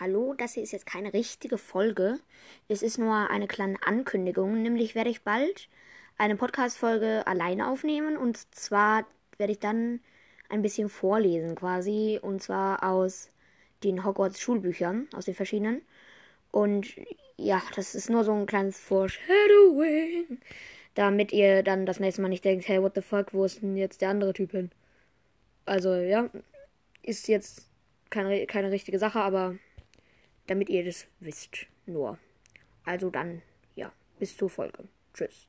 hallo, das hier ist jetzt keine richtige Folge. Es ist nur eine kleine Ankündigung. Nämlich werde ich bald eine Podcast-Folge alleine aufnehmen. Und zwar werde ich dann ein bisschen vorlesen quasi. Und zwar aus den Hogwarts-Schulbüchern, aus den verschiedenen. Und ja, das ist nur so ein kleines Foreshadowing. Damit ihr dann das nächste Mal nicht denkt, hey, what the fuck, wo ist denn jetzt der andere Typ hin? Also, ja, ist jetzt keine, keine richtige Sache, aber damit ihr das wisst. Nur. Also dann, ja, bis zur Folge. Tschüss.